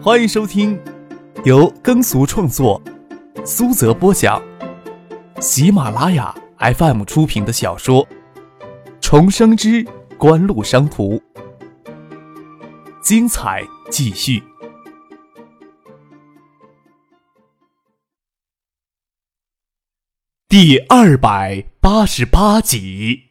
欢迎收听由耕俗创作、苏泽播讲、喜马拉雅 FM 出品的小说《重生之官路商途》，精彩继续，第二百八十八集。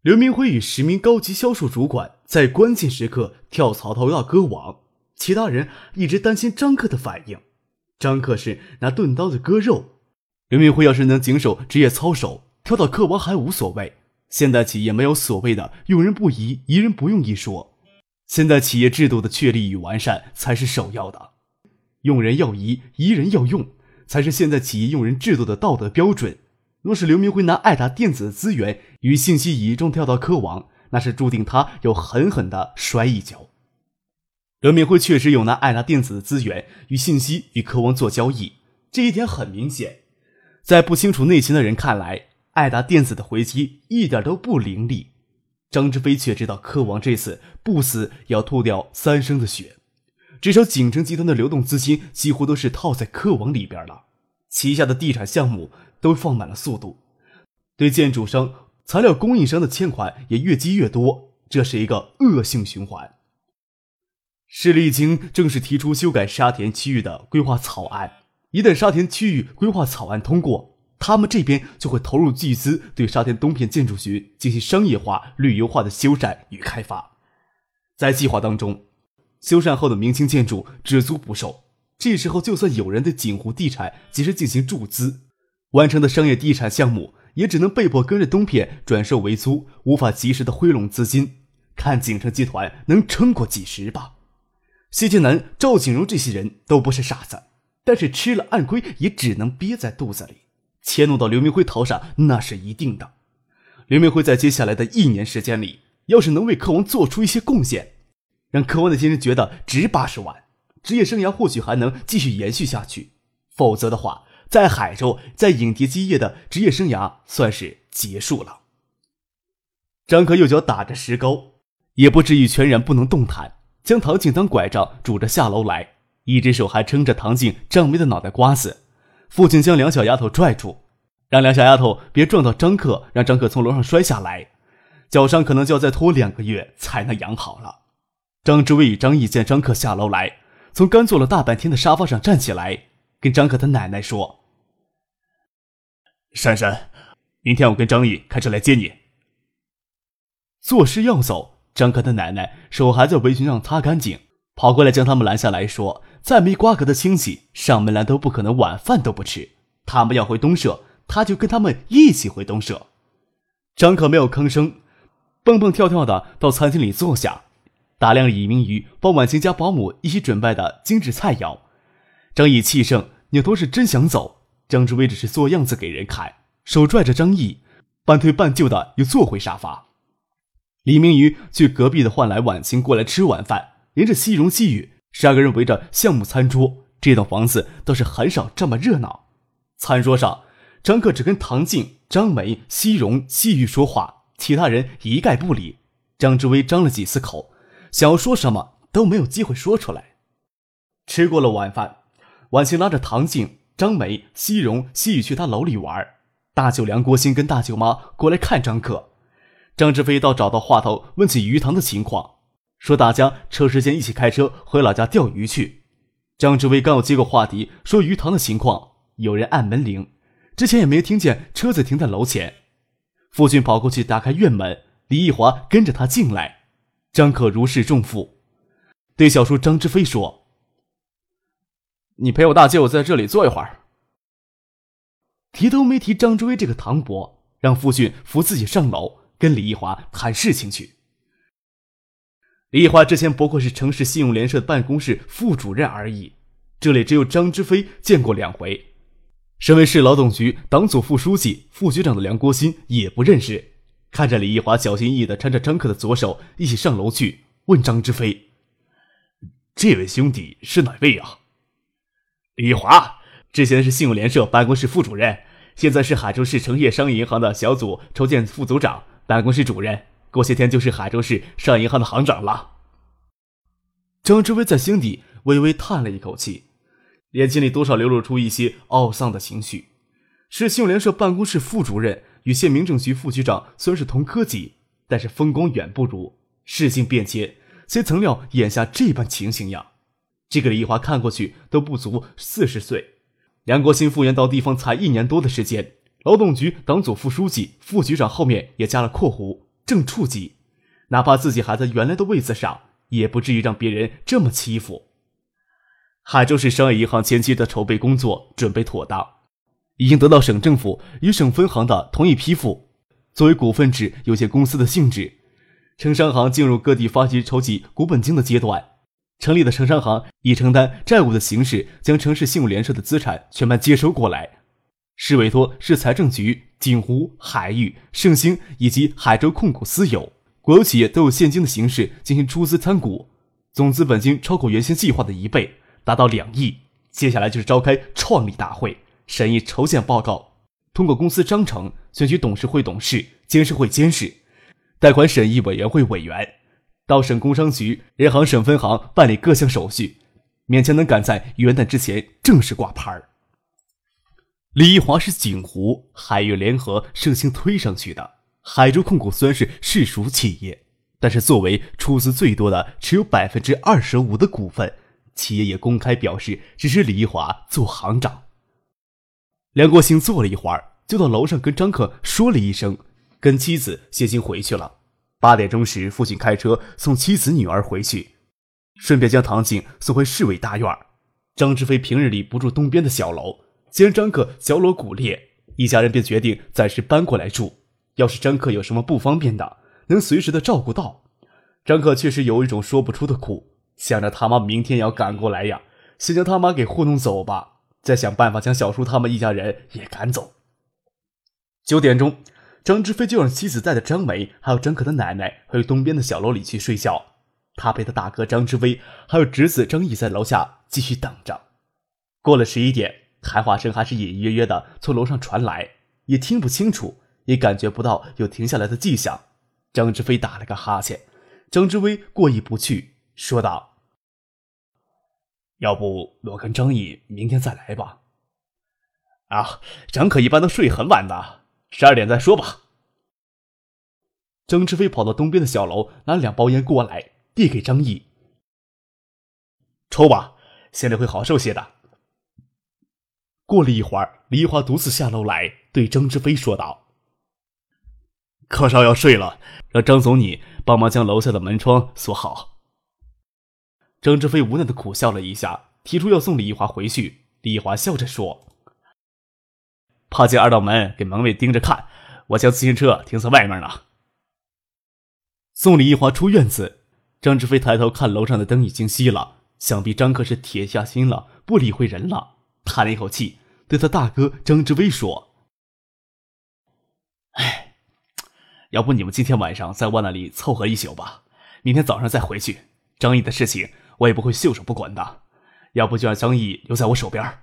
刘明辉与十名高级销售主管在关键时刻跳槽到歌王，其他人一直担心张克的反应。张克是拿钝刀的割肉，刘明辉要是能谨守职业操守，跳到科王还无所谓。现代企业没有所谓的“用人不疑，疑人不用”一说，现代企业制度的确立与完善才是首要的。用人要疑，疑人要用，才是现代企业用人制度的道德标准。若是刘明辉拿爱达电子的资源与信息倚重跳到科王，那是注定他要狠狠的摔一跤。刘明辉确实有拿爱达电子的资源与信息与科王做交易，这一点很明显。在不清楚内情的人看来，爱达电子的回击一点都不凌厉。张志飞却知道科王这次不死要吐掉三生的血，至少景城集团的流动资金几乎都是套在科王里边了，旗下的地产项目。都放慢了速度，对建筑商、材料供应商的欠款也越积越多，这是一个恶性循环。市里经正式提出修改沙田区域的规划草案，一旦沙田区域规划草案通过，他们这边就会投入巨资对沙田东片建筑群进行商业化、旅游化的修缮与开发。在计划当中，修缮后的明清建筑只租不售，这时候就算有人对锦湖地产及时进行注资。完成的商业地产项目也只能被迫跟着东片转售为租，无法及时的挥拢资金。看景城集团能撑过几时吧。谢建南、赵景荣这些人都不是傻子，但是吃了暗亏也只能憋在肚子里。迁怒到刘明辉头上那是一定的。刘明辉在接下来的一年时间里，要是能为柯王做出一些贡献，让柯王的先生觉得值八十万，职业生涯或许还能继续延续下去。否则的话。在海州，在影碟机业的职业生涯算是结束了。张可右脚打着石膏，也不至于全然不能动弹，将唐静当拐杖拄着下楼来，一只手还撑着唐静张梅的脑袋瓜子。父亲将两小丫头拽住，让两小丫头别撞到张克，让张克从楼上摔下来，脚伤可能就要再拖两个月才能养好了。张志伟与张毅见张克下楼来，从干坐了大半天的沙发上站起来，跟张可他奶奶说。珊珊，明天我跟张毅开车来接你。做事要走，张可的奶奶手还在围裙上擦干净，跑过来将他们拦下来说：“再没瓜葛的亲戚，上门来都不可能晚饭都不吃。他们要回东社，他就跟他们一起回东社。”张可没有吭声，蹦蹦跳跳的到餐厅里坐下，打量李明宇帮婉晴家保姆一起准备的精致菜肴。张毅气盛，扭头是真想走。张志威只是做样子给人看，手拽着张毅，半推半就的又坐回沙发。李明宇去隔壁的换来晚清过来吃晚饭，连着西荣、西雨十二个人围着项目餐桌。这栋房子倒是很少这么热闹。餐桌上，张克只跟唐静、张梅、西荣、西雨说话，其他人一概不理。张志威张了几次口，想要说什么都没有机会说出来。吃过了晚饭，婉清拉着唐静。张梅、西荣、西雨去他楼里玩，大舅梁国兴跟大舅妈过来看张克。张志飞倒找到话头问起鱼塘的情况，说大家抽时间一起开车回老家钓鱼去。张志威刚要接过话题说鱼塘的情况，有人按门铃，之前也没听见车子停在楼前。父亲跑过去打开院门，李义华跟着他进来。张可如释重负，对小叔张志飞说。你陪我大舅在这里坐一会儿。提都没提张志威这个唐伯，让父亲扶自己上楼跟李义华谈事情去。李义华之前不过是城市信用联社办公室副主任而已，这里只有张之飞见过两回。身为市劳动局党组副书记、副局长的梁国新也不认识。看着李义华小心翼翼的搀着张克的左手一起上楼去，问张之飞：“这位兄弟是哪位啊？”李华之前是信用联社办公室副主任，现在是海州市城业商业银行的小组筹建副组长、办公室主任。过些天就是海州市商业银行的行长了。张志威在心底微微叹了一口气，眼睛里多少流露出一些懊丧的情绪。是信用联社办公室副主任与县民政局副局长虽然是同科级，但是风光远不如。事情变迁，谁曾料眼下这般情形呀？这个李华看过去都不足四十岁。梁国新复员到地方才一年多的时间，劳动局党组副书记、副局长后面也加了括弧正处级，哪怕自己还在原来的位子上，也不至于让别人这么欺负。海州市商业银行前期的筹备工作准备妥当，已经得到省政府与省分行的同意批复。作为股份制有限公司的性质，城商行进入各地发起筹集股本金的阶段。成立的城商行以承担债务的形式，将城市信用联社的资产全盘接收过来。市委托市财政局、锦湖、海域、盛兴以及海州控股私有国有企业都有现金的形式进行出资参股，总资本金超过原先计划的一倍，达到两亿。接下来就是召开创立大会，审议筹建报告，通过公司章程，选举董事会董事、监事会监事，贷款审议委员会委员。到省工商局、人行省分行办理各项手续，勉强能赶在元旦之前正式挂牌儿。李一华是锦湖海域联合盛兴推上去的。海州控股虽然是市属企业，但是作为出资最多的，持有百分之二十五的股份，企业也公开表示支持李一华做行长。梁国兴坐了一会儿，就到楼上跟张克说了一声，跟妻子先行回去了。八点钟时，父亲开车送妻子、女儿回去，顺便将唐静送回市委大院。张志飞平日里不住东边的小楼，既然张克小楼骨裂，一家人便决定暂时搬过来住。要是张克有什么不方便的，能随时的照顾到。张克确实有一种说不出的苦，想着他妈明天要赶过来呀，先将他妈给糊弄走吧，再想办法将小叔他们一家人也赶走。九点钟。张志飞就让妻子带着张梅，还有张可的奶奶回东边的小楼里去睡觉。他陪他大哥张志威，还有侄子张毅在楼下继续等着。过了十一点，谈话声还是隐隐约约的从楼上传来，也听不清楚，也感觉不到有停下来的迹象。张志飞打了个哈欠，张志威过意不去，说道：“要不我跟张毅明天再来吧？”啊，张可一般都睡很晚的。十二点再说吧。张志飞跑到东边的小楼，拿两包烟过来，递给张毅：“抽吧，心里会好受些的。”过了一会儿，李华独自下楼来，对张志飞说道：“柯少要睡了，让张总你帮忙将楼下的门窗锁好。”张志飞无奈的苦笑了一下，提出要送李一华回去。李一华笑着说。怕进二道门，给门卫盯着看。我将自行车停在外面呢。送李一华出院子，张志飞抬头看楼上的灯已经熄了，想必张克是铁下心了，不理会人了。叹了一口气，对他大哥张志威说：“哎，要不你们今天晚上在我那里凑合一宿吧，明天早上再回去。张毅的事情我也不会袖手不管的，要不就让张毅留在我手边。”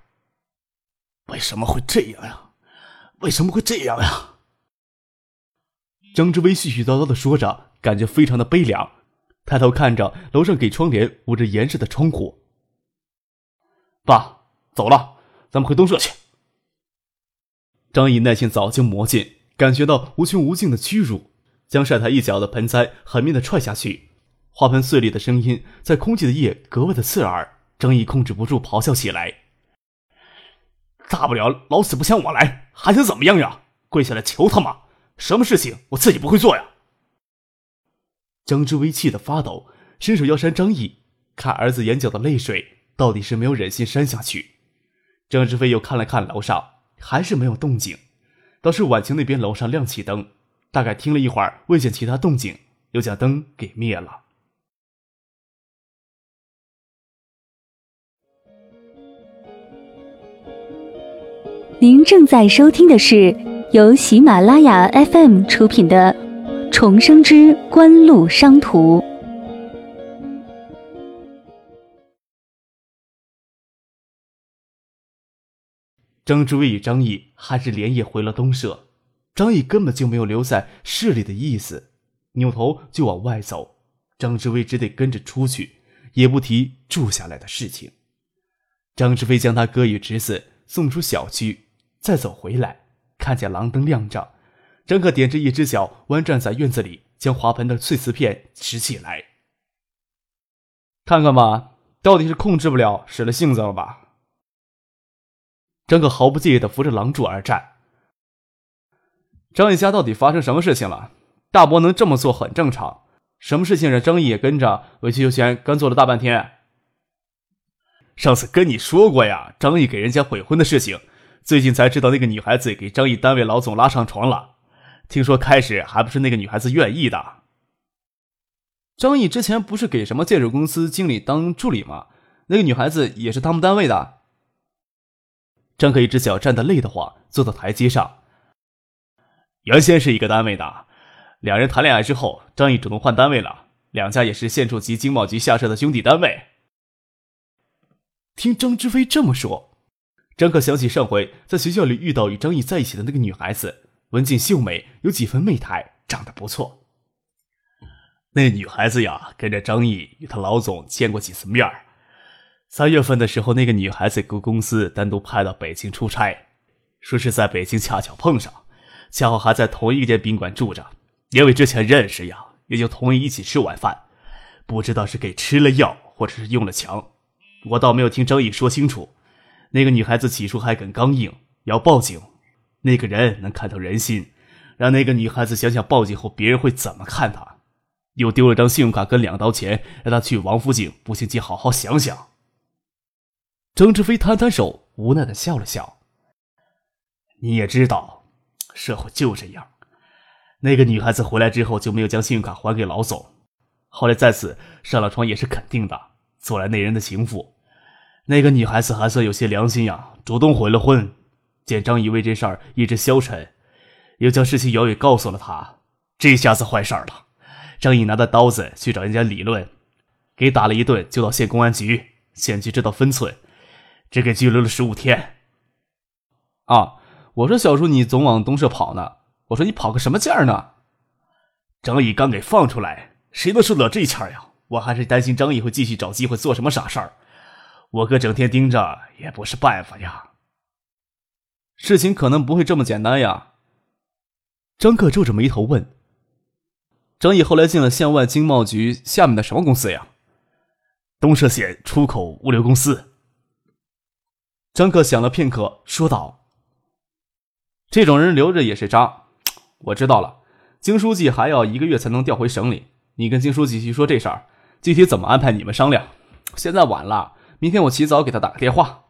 为什么会这样呀？为什么会这样呀？张志威絮絮叨叨的说着，感觉非常的悲凉。抬头看着楼上给窗帘捂着严实的窗户，爸，走了，咱们回东社去。张毅耐性早就磨尽，感觉到无穷无尽的屈辱，将晒台一角的盆栽狠命的踹下去，花盆碎裂的声音在空气的夜格外的刺耳。张毅控制不住咆哮起来。大不了老死不相往来，还想怎么样呀？跪下来求他吗？什么事情我自己不会做呀？张志威气得发抖，伸手要扇张毅，看儿子眼角的泪水，到底是没有忍心扇下去。张志飞又看了看楼上，还是没有动静，倒是晚晴那边楼上亮起灯，大概听了一会儿未见其他动静，又将灯给灭了。您正在收听的是由喜马拉雅 FM 出品的《重生之官路商途》。张志伟与张毅还是连夜回了东社，张毅根本就没有留在市里的意思，扭头就往外走。张志伟只得跟着出去，也不提住下来的事情。张志飞将他哥与侄子送出小区，再走回来，看见廊灯亮着，张克踮着一只脚弯站在院子里，将花盆的碎瓷片拾起来，看看吧，到底是控制不了，使了性子了吧？张克毫不介意的扶着廊柱而站。张毅家到底发生什么事情了？大伯能这么做很正常，什么事情让张毅也跟着委曲求全，干做了大半天？上次跟你说过呀，张毅给人家悔婚的事情，最近才知道那个女孩子给张毅单位老总拉上床了。听说开始还不是那个女孩子愿意的。张毅之前不是给什么建筑公司经理当助理吗？那个女孩子也是他们单位的。张克一只脚站得累得慌，坐到台阶上。原先是一个单位的，两人谈恋爱之后，张毅主动换单位了，两家也是县处级经贸局下设的兄弟单位。听张之飞这么说，张克想起上回在学校里遇到与张毅在一起的那个女孩子，文静秀美，有几分媚态，长得不错。那女孩子呀，跟着张毅与他老总见过几次面儿。三月份的时候，那个女孩子给公司单独派到北京出差，说是在北京恰巧碰上，恰好还在同一间宾馆住着，因为之前认识呀，也就同意一起吃晚饭。不知道是给吃了药，或者是用了强。我倒没有听张毅说清楚，那个女孩子起初还很刚硬，要报警。那个人能看透人心，让那个女孩子想想报警后别人会怎么看她，又丢了张信用卡跟两刀钱，让她去王府井步行街好好想想。张志飞摊摊手，无奈的笑了笑。你也知道，社会就这样。那个女孩子回来之后就没有将信用卡还给老总，后来再次上了床也是肯定的。做了那人的情妇，那个女孩子还算有些良心呀，主动悔了婚。见张毅为这事儿一直消沉，又将事情原委告诉了他，这下子坏事儿了。张毅拿着刀子去找人家理论，给打了一顿，就到县公安局。县局知道分寸，只给拘留了十五天。啊，我说小叔，你总往东社跑呢？我说你跑个什么劲儿呢？张毅刚给放出来，谁能受得了这气儿呀？我还是担心张毅会继续找机会做什么傻事儿，我哥整天盯着也不是办法呀。事情可能不会这么简单呀。张克皱着眉头问：“张毅后来进了县外经贸局下面的什么公司呀？”东社县出口物流公司。张克想了片刻，说道：“这种人留着也是渣。我知道了，金书记还要一个月才能调回省里。”你跟金书记去说这事儿，具体怎么安排你们商量。现在晚了，明天我起早给他打个电话。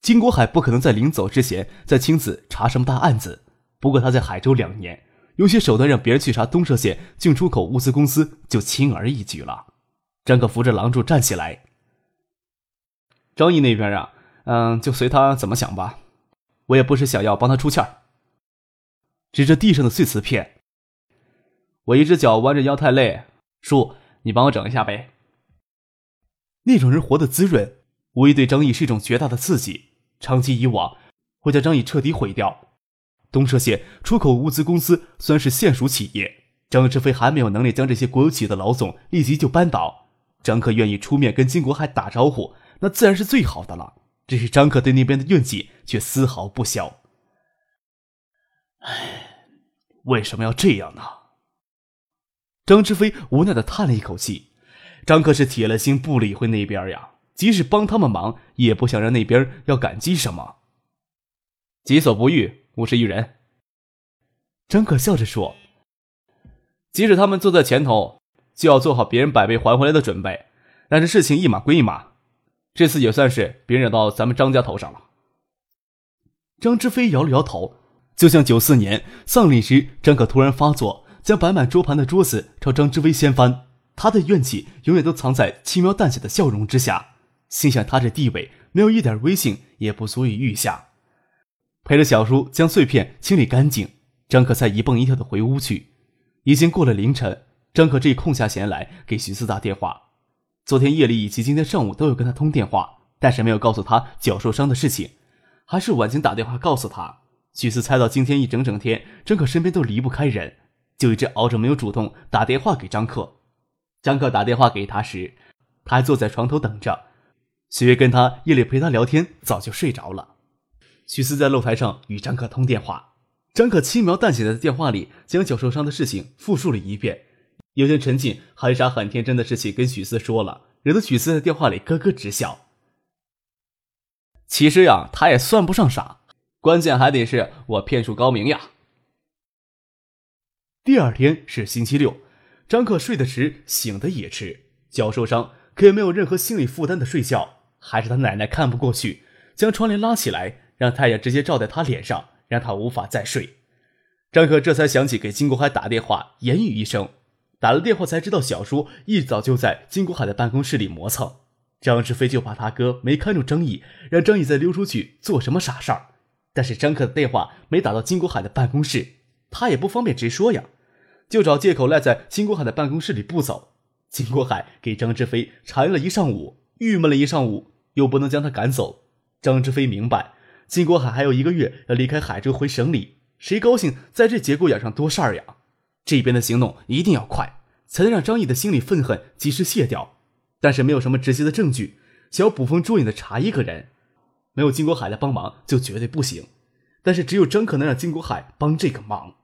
金国海不可能在临走之前再亲自查什么大案子，不过他在海州两年，有些手段让别人去查东社县进出口物资公司就轻而易举了。张克扶着郎柱站起来。张毅那边啊，嗯，就随他怎么想吧，我也不是想要帮他出气儿。指着地上的碎瓷片。我一只脚弯着腰太累，叔，你帮我整一下呗。那种人活得滋润，无疑对张毅是一种绝大的刺激。长期以往，会将张毅彻底毁掉。东社县出口物资公司虽然是县属企业，张志飞还没有能力将这些国有企业的老总立即就扳倒。张克愿意出面跟金国海打招呼，那自然是最好的了。只是张克对那边的怨气却丝毫不消。唉，为什么要这样呢？张志飞无奈的叹了一口气，张克是铁了心不理会那边呀，即使帮他们忙，也不想让那边要感激什么。己所不欲，勿施于人。张可笑着说：“即使他们坐在前头，就要做好别人百倍还回来的准备。但是事情一码归一码，这次也算是别惹到咱们张家头上了。”张之飞摇了摇头，就像九四年丧礼时，张可突然发作。将摆满桌盘的桌子朝张之飞掀翻，他的怨气永远都藏在轻描淡写的笑容之下，心想他这地位没有一点威信也不足以御下。陪着小叔将碎片清理干净，张可才一蹦一跳的回屋去。已经过了凌晨，张可这一空下闲来给徐四打电话。昨天夜里以及今天上午都有跟他通电话，但是没有告诉他脚受伤的事情，还是晚晴打电话告诉他。许四猜到今天一整整天，张可身边都离不开人。就一直熬着没有主动打电话给张克。张克打电话给他时，他还坐在床头等着。许月跟他夜里陪他聊天，早就睡着了。许思在露台上与张可通电话，张可轻描淡写的在电话里将脚受伤的事情复述了一遍，又将陈进很傻很天真的事情跟许思说了，惹得许思在电话里咯咯直笑。其实呀，他也算不上傻，关键还得是我骗术高明呀。第二天是星期六，张克睡得迟，醒得也迟，脚受伤，可也没有任何心理负担的睡觉。还是他奶奶看不过去，将窗帘拉起来，让太阳直接照在他脸上，让他无法再睡。张可这才想起给金国海打电话，言语一声。打了电话才知道，小叔一早就在金国海的办公室里磨蹭。张志飞就怕他哥没看住张毅，让张毅再溜出去做什么傻事儿。但是张克的电话没打到金国海的办公室，他也不方便直说呀，就找借口赖在金国海的办公室里不走。金国海给张志飞缠了一上午，郁闷了一上午。又不能将他赶走。张志飞明白，金国海还有一个月要离开海州回省里，谁高兴在这节骨眼上多事儿呀？这边的行动一定要快，才能让张毅的心里愤恨及时卸掉。但是没有什么直接的证据，想要捕风捉影的查一个人，没有金国海的帮忙就绝对不行。但是只有张可能让金国海帮这个忙。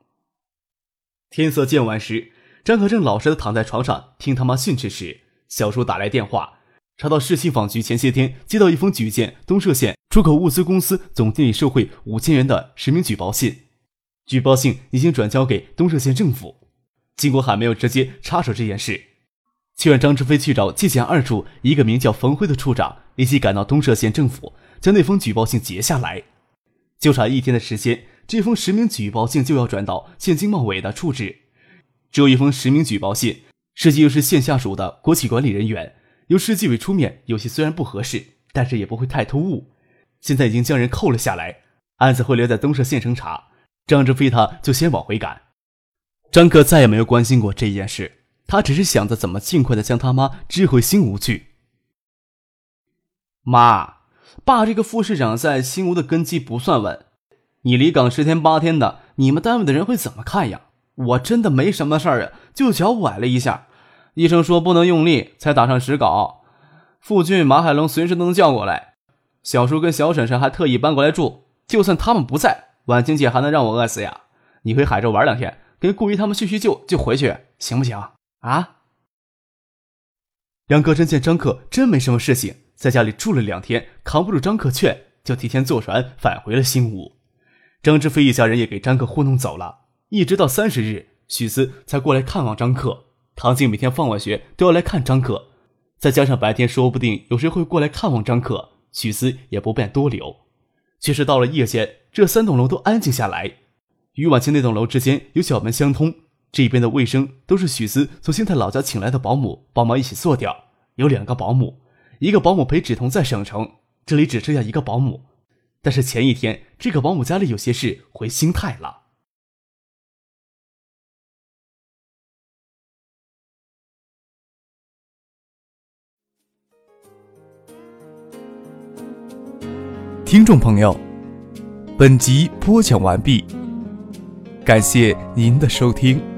天色渐晚时，张可正老实的躺在床上听他妈训斥时，小叔打来电话。查到市信访局前些天接到一封举荐东社县出口物资公司总经理受贿五千元的实名举报信，举报信已经转交给东社县政府。金国海没有直接插手这件事，却让张志飞去找纪检二处一个名叫冯辉的处长，立即赶到东社县政府，将那封举报信截下来。就差一天的时间，这封实名举报信就要转到县经贸委的处置。只有一封实名举报信，实际又是县下属的国企管理人员。由市纪委出面，有些虽然不合适，但是也不会太突兀。现在已经将人扣了下来，案子会留在东社县城查。张志飞他就先往回赶。张克再也没有关心过这件事，他只是想着怎么尽快的将他妈支回新吴去。妈，爸这个副市长在新吴的根基不算稳，你离岗十天八天的，你们单位的人会怎么看呀？我真的没什么事儿啊，就脚崴了一下。医生说不能用力，才打上石膏。傅俊、马海龙随时都能叫过来。小叔跟小婶婶还特意搬过来住，就算他们不在，婉清姐还能让我饿死呀？你回海州玩两天，跟顾姨他们叙叙旧就回去，行不行？啊？杨克真见张克真没什么事情，在家里住了两天，扛不住张克劝，就提前坐船返回了新屋。张志飞一家人也给张克糊弄走了，一直到三十日，许思才过来看望张克。唐静每天放完学都要来看张克，再加上白天说不定有谁会过来看望张克，许思也不便多留。却是到了夜间，这三栋楼都安静下来。与晚清那栋楼之间有小门相通，这边的卫生都是许思从新泰老家请来的保姆帮忙一起做掉。有两个保姆，一个保姆陪芷彤在省城，这里只剩下一个保姆。但是前一天这个保姆家里有些事，回新泰了。听众朋友，本集播讲完毕，感谢您的收听。